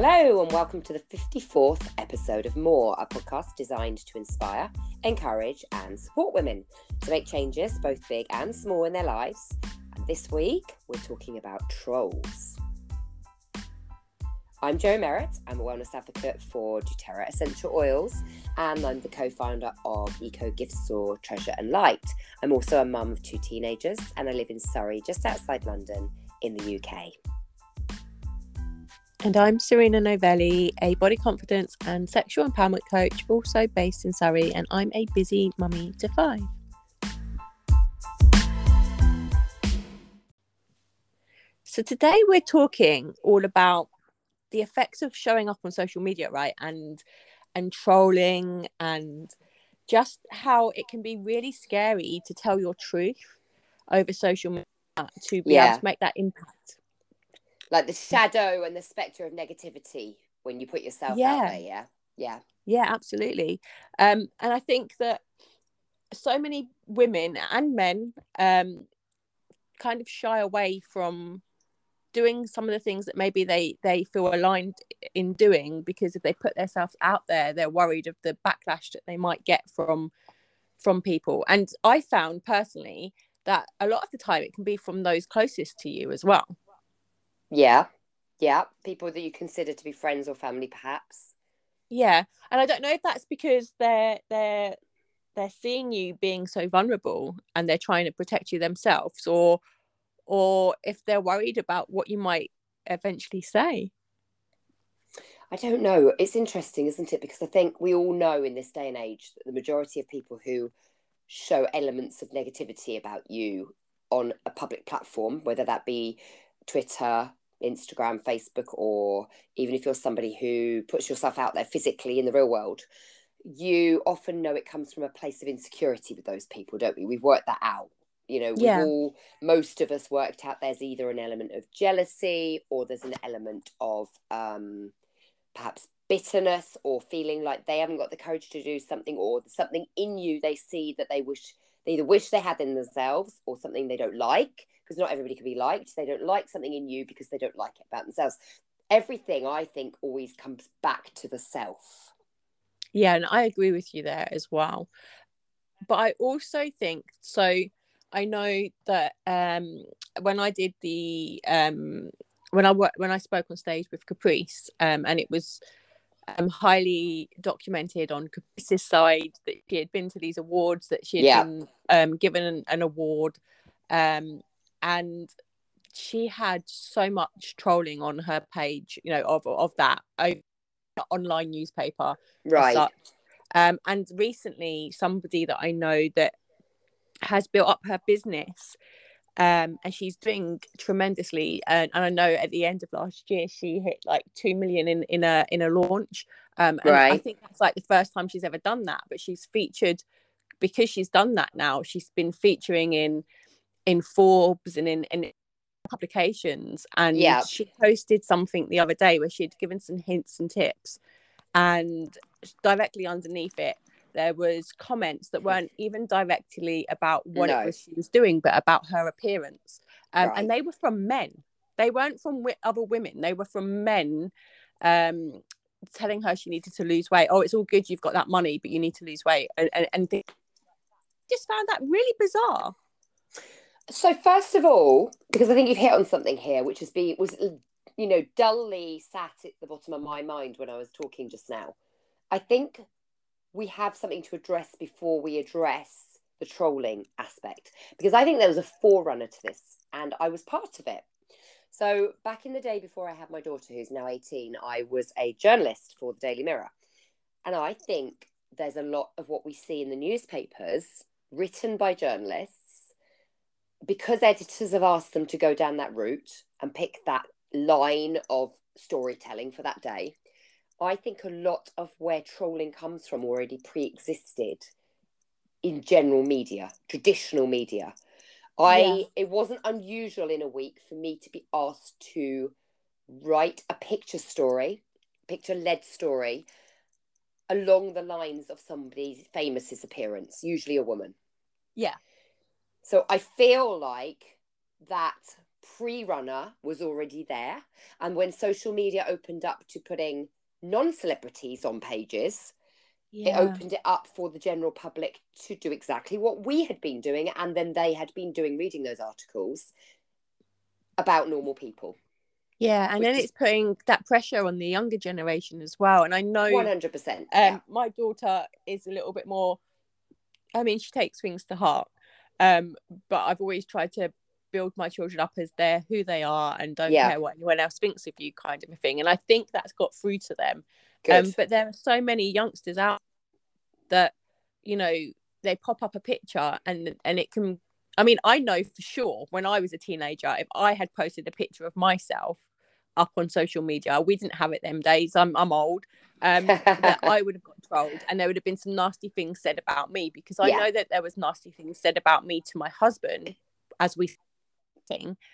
Hello, and welcome to the 54th episode of More, a podcast designed to inspire, encourage, and support women to make changes, both big and small, in their lives. And this week, we're talking about trolls. I'm Jo Merritt. I'm a wellness advocate for doTERRA Essential Oils, and I'm the co founder of Eco Gift Store Treasure and Light. I'm also a mum of two teenagers, and I live in Surrey, just outside London, in the UK. And I'm Serena Novelli, a body confidence and sexual empowerment coach, also based in Surrey, and I'm a busy mummy to five. So today we're talking all about the effects of showing up on social media, right? And and trolling and just how it can be really scary to tell your truth over social media to be yeah. able to make that impact like the shadow and the spectre of negativity when you put yourself yeah. out there yeah. Yeah. Yeah absolutely. Um and i think that so many women and men um kind of shy away from doing some of the things that maybe they they feel aligned in doing because if they put themselves out there they're worried of the backlash that they might get from from people. And i found personally that a lot of the time it can be from those closest to you as well yeah. Yeah. People that you consider to be friends or family, perhaps. Yeah. And I don't know if that's because they're they're they're seeing you being so vulnerable and they're trying to protect you themselves or or if they're worried about what you might eventually say. I don't know. It's interesting, isn't it? Because I think we all know in this day and age that the majority of people who show elements of negativity about you on a public platform, whether that be Twitter, Instagram, Facebook, or even if you're somebody who puts yourself out there physically in the real world, you often know it comes from a place of insecurity with those people, don't we? We've worked that out. You know, we've yeah. all, most of us worked out there's either an element of jealousy or there's an element of um, perhaps bitterness or feeling like they haven't got the courage to do something or something in you they see that they wish they either wish they had in themselves or something they don't like because not everybody can be liked. They don't like something in you because they don't like it about themselves. Everything I think always comes back to the self. Yeah, and I agree with you there as well. But I also think so. I know that um, when I did the um, when I when I spoke on stage with Caprice, um, and it was um, highly documented on Caprice's side that she had been to these awards, that she had yeah. been um, given an, an award, um, and she had so much trolling on her page, you know, of of that online newspaper, right? Um, and recently, somebody that I know that has built up her business, um, and she's doing tremendously. And, and I know at the end of last year, she hit like two million in in a in a launch. Um, and right. I think that's like the first time she's ever done that. But she's featured because she's done that now. She's been featuring in in Forbes and in, in publications. And yeah. she posted something the other day where she had given some hints and tips. And directly underneath it, there was comments that weren't even directly about what no. it was she was doing, but about her appearance. Um, right. And they were from men. They weren't from other women. They were from men um, telling her she needed to lose weight. Oh, it's all good. You've got that money, but you need to lose weight. And, and, and just found that really bizarre. So first of all, because I think you've hit on something here, which has been was you know dully sat at the bottom of my mind when I was talking just now. I think we have something to address before we address the trolling aspect because I think there was a forerunner to this, and I was part of it. So back in the day before I had my daughter, who's now eighteen, I was a journalist for the Daily Mirror, and I think there's a lot of what we see in the newspapers written by journalists because editors have asked them to go down that route and pick that line of storytelling for that day, I think a lot of where trolling comes from already pre existed in general media, traditional media. I yeah. it wasn't unusual in a week for me to be asked to write a picture story, picture led story along the lines of somebody's famous's appearance, usually a woman. Yeah. So I feel like that pre-runner was already there and when social media opened up to putting non-celebrities on pages it opened it up for the general public to do exactly what we had been doing and then they had been doing reading those articles about normal people yeah and then is- it's putting that pressure on the younger generation as well and i know 100% um yeah. my daughter is a little bit more i mean she takes things to heart um but i've always tried to build my children up as they're who they are and don't Yeah. care what anyone else thinks of you kind of a thing and i think that's got through to them Good. um but there are so many youngsters out that you know they pop up a picture and and it can i mean i know for sure when i was a teenager if i had posted a picture of myself up on social media we didn't have it them days i'm i'm old um that I would have got trolled and there would have been some nasty things said about me because I Yeah. know that there was nasty things said about me to my husband as we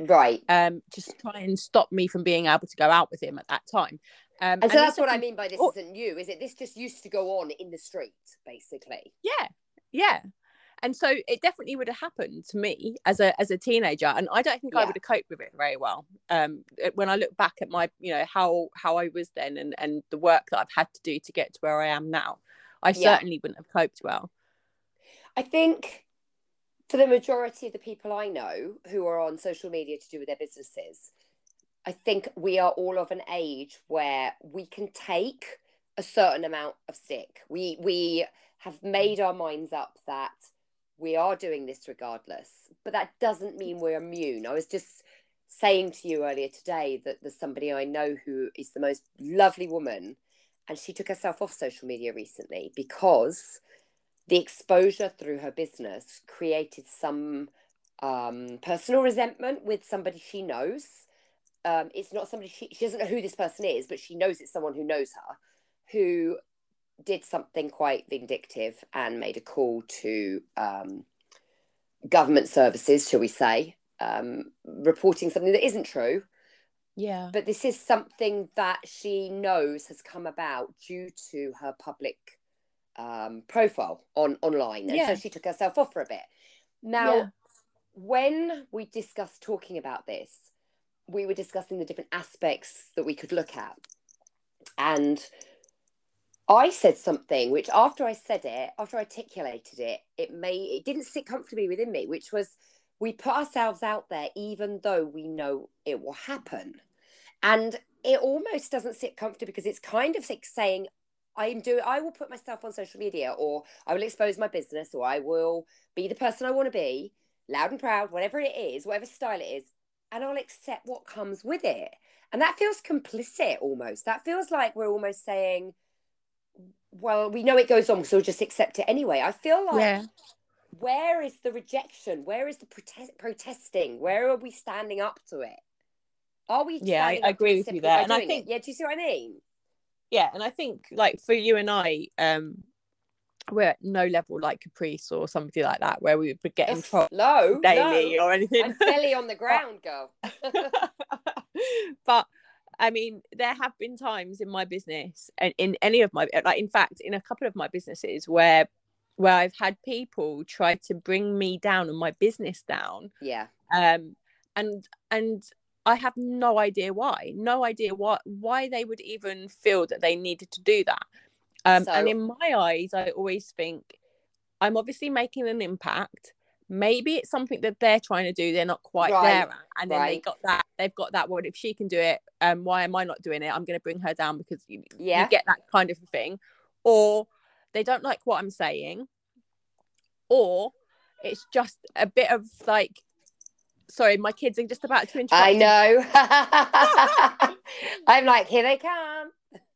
right. um just try and stop me from being able to go out with him at that time um And so that's what I mean by this Oh. isn't new, is it? This just used to go on in the street, basically. yeah yeah and so it definitely would have happened to me as a as a teenager and i don't think i would have coped with it very well um when i look back at my you know how how i was then and and the work that i've had to do to get to where i am now i Yeah. certainly wouldn't have coped well I think for the majority of the people I know who are on social media to do with their businesses, I think we are all of an age where we can take a certain amount of stick. We we have made our minds up that we are doing this regardless, but that doesn't mean we're immune. I was just saying to you earlier today that there's somebody I know who is the most lovely woman, and she took herself off social media recently because the exposure through her business created some um, personal resentment with somebody she knows. Um, it's not somebody she, she doesn't know who this person is, but she knows it's someone who knows her, who did something quite vindictive and made a call to um, government services, shall we say, um, reporting something that isn't true. yeah But this is something that she knows has come about due to her public um, profile on online, and Yeah. so she took herself off for a bit. Now, Yeah. when we discussed talking about this, we were discussing the different aspects that we could look at, and I said something which, after I said it, after I articulated it, it may it didn't sit comfortably within me, which was we put ourselves out there even though we know it will happen, and it almost doesn't sit comfortably because it's kind of like saying I'm doing I will put myself on social media or I will expose my business or I will be the person I want to be, loud and proud, whatever it is, whatever style it is, and I'll accept what comes with it. And that feels complicit almost. That feels like we're almost saying, well, we know it goes on, so we'll just accept it anyway. I feel like yeah where is the rejection? Where is the protest protesting? Where are we standing up to it? Are we? Yeah, I- I agree with you there, and I doing it? think- yeah. Do you see what I mean? Yeah and i think like for you and i um we're at no level like caprice or somebody like that where we would be getting Ugh, trolled no, daily no. or anything I'm belly on the ground, girl. but I mean, there have been times in my business and in any of my like in fact in a couple of my businesses where where I've had people try to bring me down and my business down. yeah, Um and and I have no idea why. No idea what why they would even feel that they needed to do that. Um So- and in my eyes I always think I'm obviously making an impact. Maybe it's something that they're trying to do, they're not quite Right, there at. And then they right. got that, they've got that. Well, if she can do it, um, why am I not doing it? I'm going to bring her down because you, Yeah. you get that kind of thing. Or they don't like what I'm saying, or it's just a bit of like, sorry, my kids are just about to interrupt. I know. I'm like, here they come.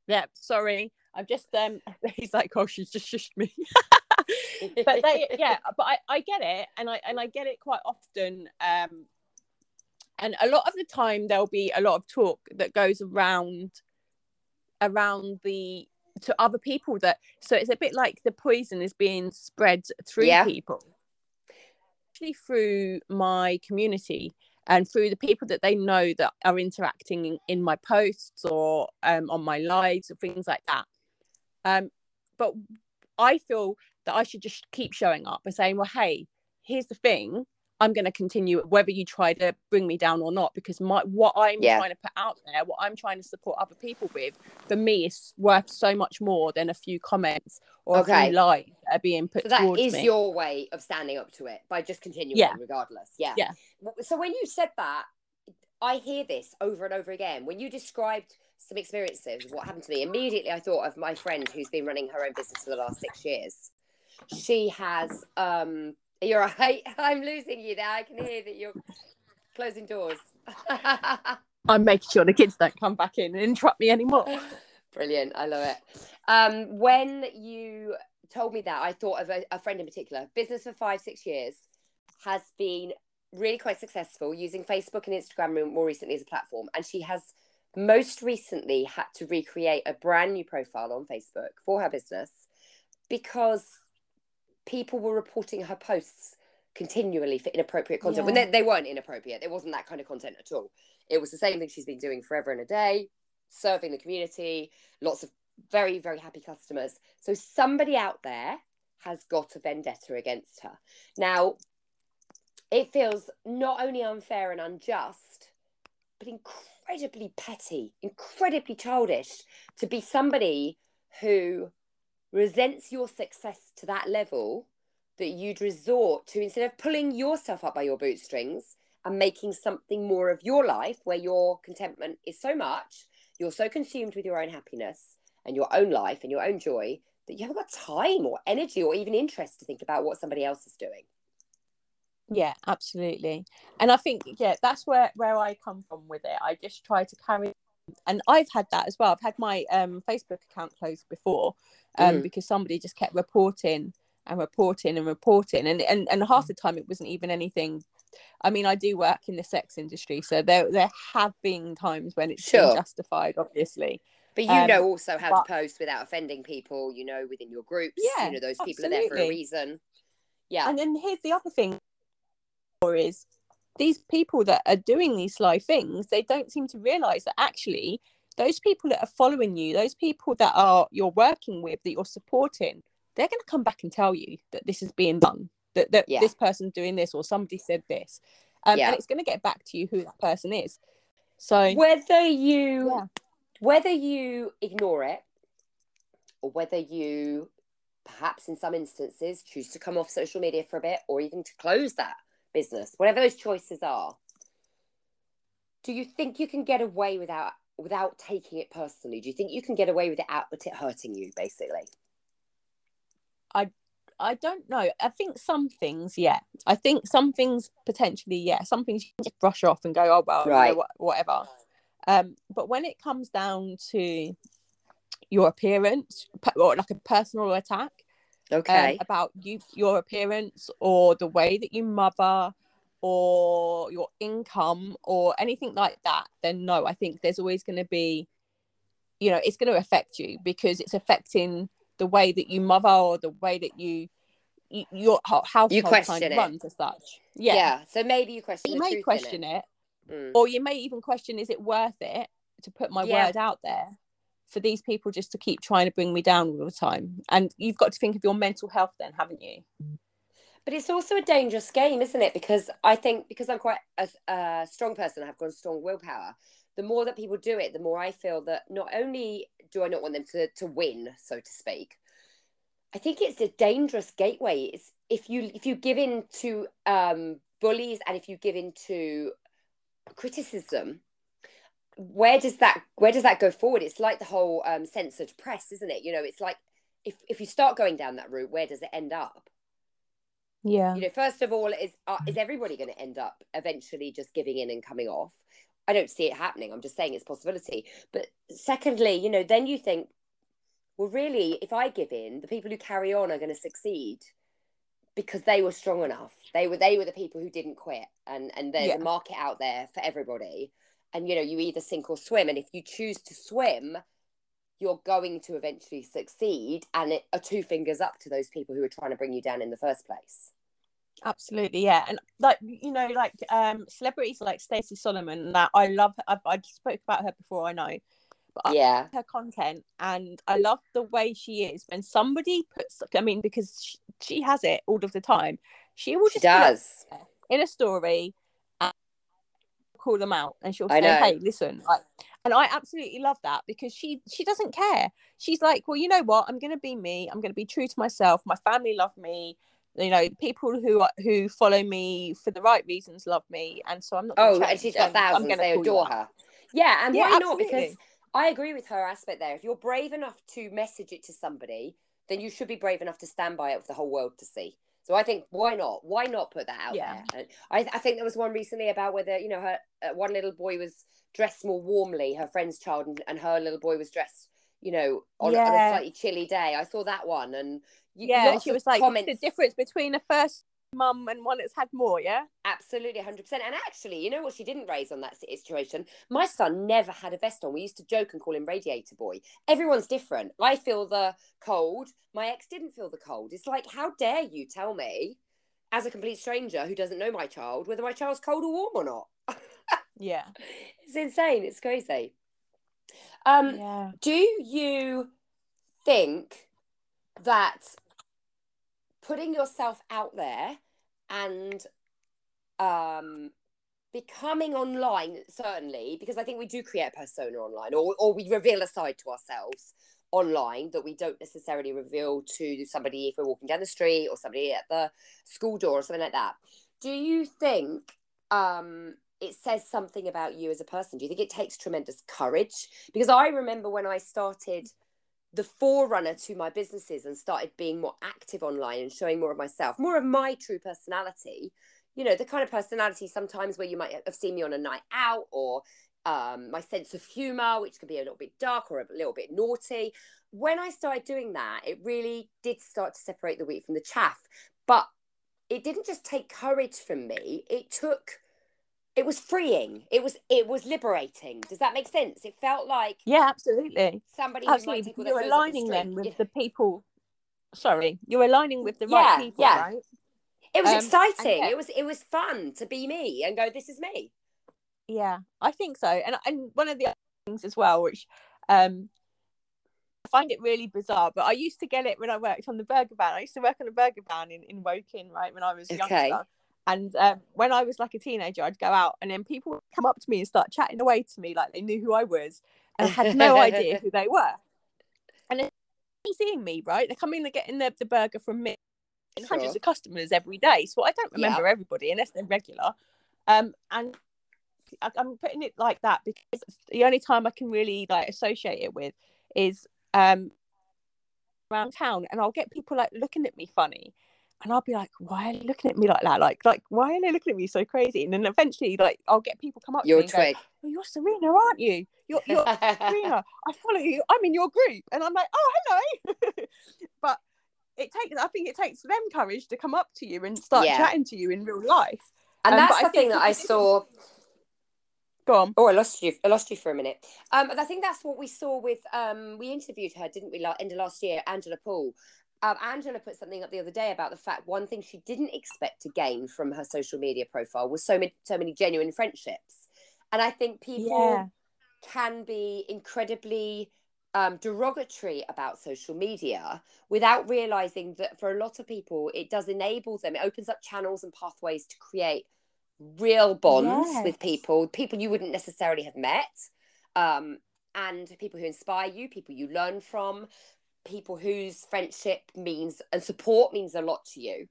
Yeah, sorry. I'm just um. He's like, oh, she's just shushed me. but they yeah but I, I get it and i and i get it quite often um and a lot of the time there'll be a lot of talk that goes around around the to other people that so it's a bit like the poison is being spread through Yeah. people through my community and through the people that they know that are interacting in, in my posts or um, on my lives or things like that um but i feel that I should just keep showing up and saying, well, hey, here's the thing. I'm going to continue whether you try to bring me down or not because my what I'm Yeah. trying to put out there, what I'm trying to support other people with, for me is worth so much more than a few comments or a Okay. few likes that are being put So that is me. your way of standing up to it by just continuing Yeah. regardless. Yeah. Yeah. So when you said that, I hear this over and over again. When you described some experiences, of what happened to me, immediately I thought of my friend who's been running her own business for the last six years. She has um you're right. I'm losing you there. I can hear that you're closing doors. I'm making sure the kids don't come back in and interrupt me anymore. Brilliant. I love it. Um, when you told me that, I thought of a, a friend in particular. Business for five, six years has been really quite successful using Facebook and Instagram more recently as a platform. And she has most recently had to recreate a brand new profile on Facebook for her business because people were reporting her posts continually for inappropriate content when they, they weren't inappropriate. It wasn't that kind of content at all. It was the same thing she's been doing forever and a day, serving the community, lots of very, very happy customers. So somebody out there has got a vendetta against her. Now, it feels not only unfair and unjust, but incredibly petty, incredibly childish to be somebody who resents your success to that level that you'd resort to instead of pulling yourself up by your bootstrings and making something more of your life where your contentment is so much, you're so consumed with your own happiness and your own life and your own joy that you haven't got time or energy or even interest to think about what somebody else is doing. Yeah, absolutely. And I think yeah, that's where where I come from with it. I just try to carry and I've had that as well. I've had my um Facebook account closed before um Mhm. because somebody just kept reporting and reporting and reporting and and and half the time it wasn't even anything I mean, I do work in the sex industry, so there there have been times when it's Sure. been justified, obviously. But you Um, know also how but- to post without offending people, you know, within your groups. Yeah, you know, those people are there for a reason. Yeah. And then here's the other thing is these people that are doing these sly things, they don't seem to realize that actually those people that are following you, those people that are you're working with, that you're supporting, they're going to come back and tell you that this is being done, that, that Yeah. this person's doing this or somebody said this. Um, Yeah. And it's going to get back to you who that person is. So, whether you Yeah. whether you ignore it or whether you perhaps in some instances choose to come off social media for a bit or even to close that business whatever those choices are do you think you can get away without without taking it personally do you think you can get away with it out with it hurting you basically I I don't know. I think some things, yeah. I think some things potentially, yeah. Some things you can just brush off and go, oh well, you know, whatever. Um, but when it comes down to your appearance or like a personal attack um, okay about you, your appearance or the way that you mother or your income or anything like that, then no, I think there's always going to be, you know, it's going to affect you because it's affecting the way that you mother or the way that you, you your ho- household question kind it. of runs as such. yeah. Yeah. so maybe you question You may question it, it, Mm. or you may even question, is it worth it to put my Yeah. word out there for these people just to keep trying to bring me down all the time? And you've got to think of your mental health then, haven't you? But it's also a dangerous game, isn't it? Because I think because I'm quite a, a strong person, I've got strong willpower. The more that people do it, the more I feel that not only do I not want them to to win, so to speak, I think it's a dangerous gateway. It's if you if you give in to um, bullies and if you give in to criticism, where does that where does that go forward? It's like the whole um, censored press, isn't it? You know, it's like if if you start going down that route, where does it end up? Yeah. you know first of all is uh, is everybody going to end up eventually just giving in and coming off i don't see it happening i'm just saying it's a possibility but secondly you know then you think well really if i give in the people who carry on are going to succeed because they were strong enough they were they were the people who didn't quit and and there's Yeah. a market out there for everybody and you know you either sink or swim and if you choose to swim you're going to eventually succeed and it are two fingers up to those people who are trying to bring you down in the first place Absolutely, yeah, and like you know, like um, celebrities like Stacey Solomon. That I love. I've, I spoke about her before. I know, but I yeah love her content, and I love the way she is. When somebody puts, I mean, because she, she has it all of the time. She will just up does in a story call them out and she'll say. Hey, listen, like and I absolutely love that because she she doesn't care. She's like, Well, you know what? I'm gonna be me, I'm gonna be true to myself, my family love me. You know, people who are, who follow me for the right reasons love me, and so I'm not. Oh, she's got and I'm thousands. gonna They adore her. Yeah, and Yeah, why not? Because I agree with her aspect there. If you're brave enough to message it to somebody, then you should be brave enough to stand by it for the whole world to see. So I think why not? Why not put that out Yeah. there? And I, I think there was one recently about whether you know her uh, one little boy was dressed more warmly, her friend's child, and, and her little boy was dressed, you know, on, on a slightly chilly day. I saw that one, and you, Yeah, she was like, comments. "What's the difference between a first mum and one that's had more?" Yeah. Absolutely, 100%. And actually, you know what she didn't raise on that situation? My son never had a vest on. We used to joke and call him Radiator Boy. Everyone's different. I feel the cold. My ex didn't feel the cold. It's like, how dare you tell me, as a complete stranger who doesn't know my child, whether my child's cold or warm or not? Yeah. It's insane. It's crazy. Um, yeah. do you think that putting yourself out there and um becoming online certainly because i think we do create a persona online or, or we reveal a side to ourselves online that we don't necessarily reveal to somebody if we're walking down the street or somebody at the school door or something like that. Do you think um it says something about you as a person? Do you think it takes tremendous courage? Because i remember when i started the forerunner to my businesses and started being more active online and showing more of myself more of my true personality. You know the kind of personality sometimes where you might have seen me on a night out or um, my sense of humor which could be a little bit dark or a little bit naughty. When i started doing that it really did start to separate the wheat from the chaff. But it didn't just take courage from me. It took it was freeing it was it was liberating does that make sense it felt like Yeah, absolutely. somebody Absolutely. take Because all their you're aligning the then with the people. Sorry, you're aligning with the Yeah, right people, yeah. right? It was Um, exciting. yeah. It was it was fun to be me and go, this is me. Yeah, I think so. And and one of the other things as well, which um I find it really bizarre, but I used to get it when I worked on the burger van. I used to work on a burger van in, in Woking, right, when I was Okay. younger. And um, when I was like a teenager, I'd go out and then people would come up to me and start chatting away to me like they knew who I was. And I had no idea who they were. And then seeing me, right? They're coming, they're getting the, the burger from me and hundreds of customers every day. So I don't remember everybody unless they're regular. Um, and I- I'm putting it like that because the only time I can really like associate it with is um around town, and I'll get people like looking at me funny, and I'll be like, "Why are they looking at me like that? Like, like why are they looking at me so crazy?" And then eventually, like, I'll get people come up Your to me and go, twig. "Oh, you're Serena, aren't you? You're you're Serena. I follow you. I'm in your group," and I'm like, "Oh, hello." but it takes, I think, it takes them courage to come up to you and start Yeah. chatting to you in real life. and Um, that's the thing that I saw. Go on. Oh, I lost you. I lost you for a minute. Um, I think that's what we saw with um, we interviewed her, didn't we? Like end of last year, Angela Paul. Um, Angela put something up the other day about the fact one thing she didn't expect to gain from her social media profile was so many, so many genuine friendships, and I think people Yeah. can be incredibly um, derogatory about social media without realizing that for a lot of people it does enable them it opens up channels and pathways to create real bonds with people people you wouldn't necessarily have met. Um, and people who inspire you people you learn from people whose friendship means and support means a lot to you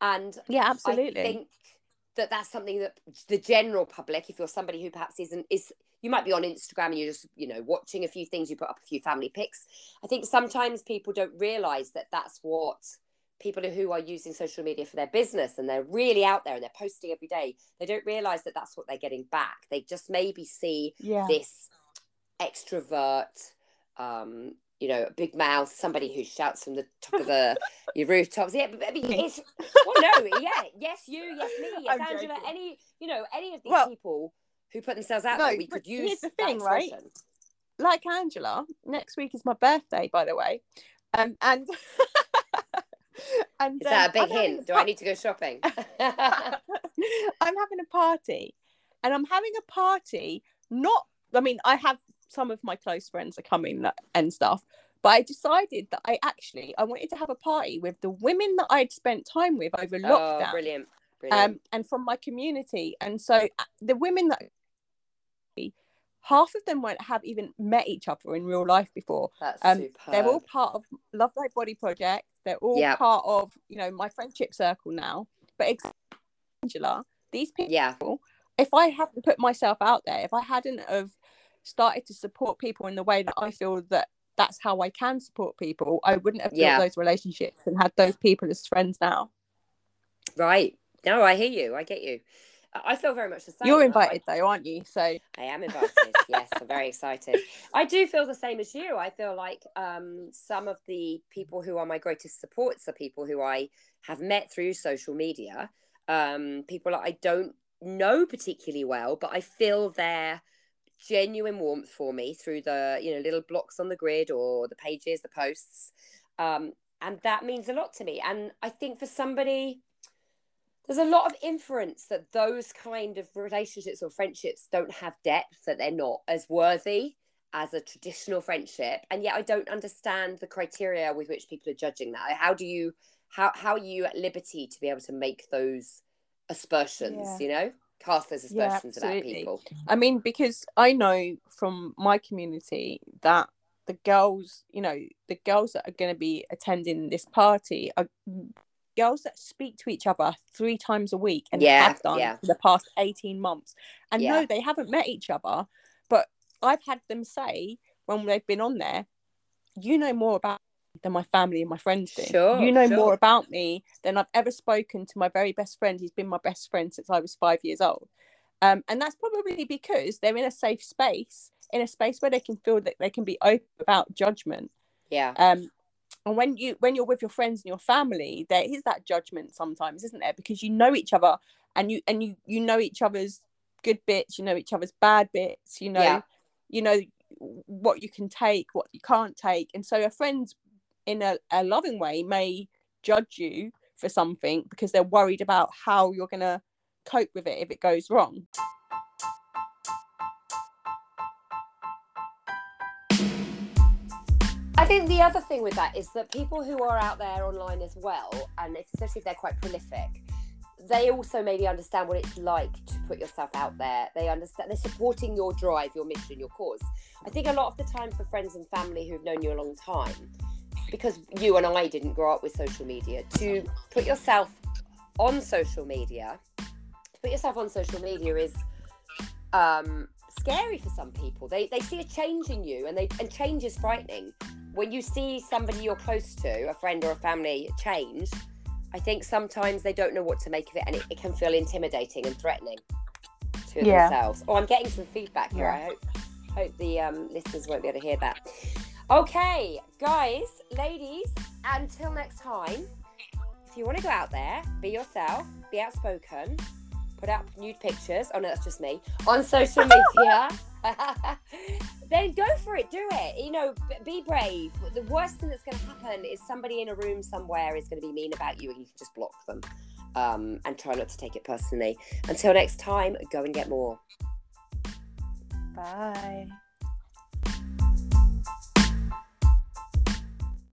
and Yeah, absolutely. I think that that's something that the general public, if you're somebody who perhaps isn't, is you might be on Instagram and you're just, you know, watching a few things, you put up a few family pics. I think sometimes people don't realize that that's what people who are using social media for their business and they're really out there and they're posting every day, they don't realize that that's what they're getting back. They just maybe see yeah. this extrovert, um, you know, a big mouth, somebody who shouts from the top of the your rooftops. Yeah, but I mean, it's well, no, yeah, yes, you, yes, me, yes, I'm Angela, joking. any, you know, any of these Well, people who put themselves out no, there, we could use here's the thing, right? like Angela, next week is my birthday, by the way. Um, and and Is that um, a big I'm hint? a Do I need to go shopping? I'm having a party, and I'm having a party. Not, I mean, I have some of my close friends are coming and stuff, but I decided that I actually I wanted to have a party with the women that I'd spent time with over oh, lockdown. brilliant! um, and from my community. And so uh, the women that half of them won't have even met each other in real life before. That's um, superb. They're all part of Love Thy Body Project. They're all yep. part of you know my friendship circle now. But Angela, these people, yeah. if I hadn't put myself out there, if I hadn't have started to support people in the way that I feel that that's how I can support people, I wouldn't have yeah. built those relationships and had those people as friends now. Right. No, I hear you. I get you. I feel very much the same. You're invited I, though, aren't you? So I am invited. yes, I'm very excited. I do feel the same as you. I feel like um, some of the people who are my greatest supports are people who I have met through social media. Um, people that I don't know particularly well, but I feel their genuine warmth for me through the you know little blocks on the grid or the pages, the posts, um, and that means a lot to me. And I think for somebody there's a lot of inference that those kind of relationships or friendships don't have depth, that they're not as worthy as a traditional friendship. And yet I don't understand the criteria with which people are judging that. How do you how how are you at liberty to be able to make those aspersions, yeah. you know? Cast those aspersions yeah, about people. I mean, because I know from my community that the girls, you know, the girls that are going to be attending this party are girls that speak to each other three times a week and yeah, have done yeah. for the past 18 months. And yeah. no, they haven't met each other, but I've had them say when they've been on there, you know more about than my family and my friends do. Sure, you know sure. more about me than I've ever spoken to my very best friend. He's been my best friend since I was five years old. Um, and that's probably because they're in a safe space, in a space where they can feel that they can be open about judgment. Yeah. Um, and when you when you're with your friends and your family there is that judgment sometimes isn't there because you know each other and you and you you know each other's good bits you know each other's bad bits you know yeah. you know what you can take what you can't take and so a friend in a, a loving way may judge you for something because they're worried about how you're going to cope with it if it goes wrong I think the other thing with that is that people who are out there online as well, and especially if they're quite prolific, they also maybe understand what it's like to put yourself out there. They understand, they're supporting your drive, your mission, your cause. I think a lot of the time for friends and family who've known you a long time, because you and I didn't grow up with social media, to put yourself on social media, to put yourself on social media is um, scary for some people. They, they see a change in you, and they and change is frightening when you see somebody you're close to, a friend or a family, change, I think sometimes they don't know what to make of it and it, it can feel intimidating and threatening to yeah. themselves. Oh, I'm getting some feedback here. Yeah. I hope hope the um, listeners won't be able to hear that. Okay, guys, ladies, until next time, if you want to go out there, be yourself, be outspoken, put out nude pictures. Oh no, that's just me on social media. then go for it. Do it. You know, be brave. The worst thing that's going to happen is somebody in a room somewhere is going to be mean about you, and you can just block them um, and try not to take it personally. Until next time, go and get more. Bye.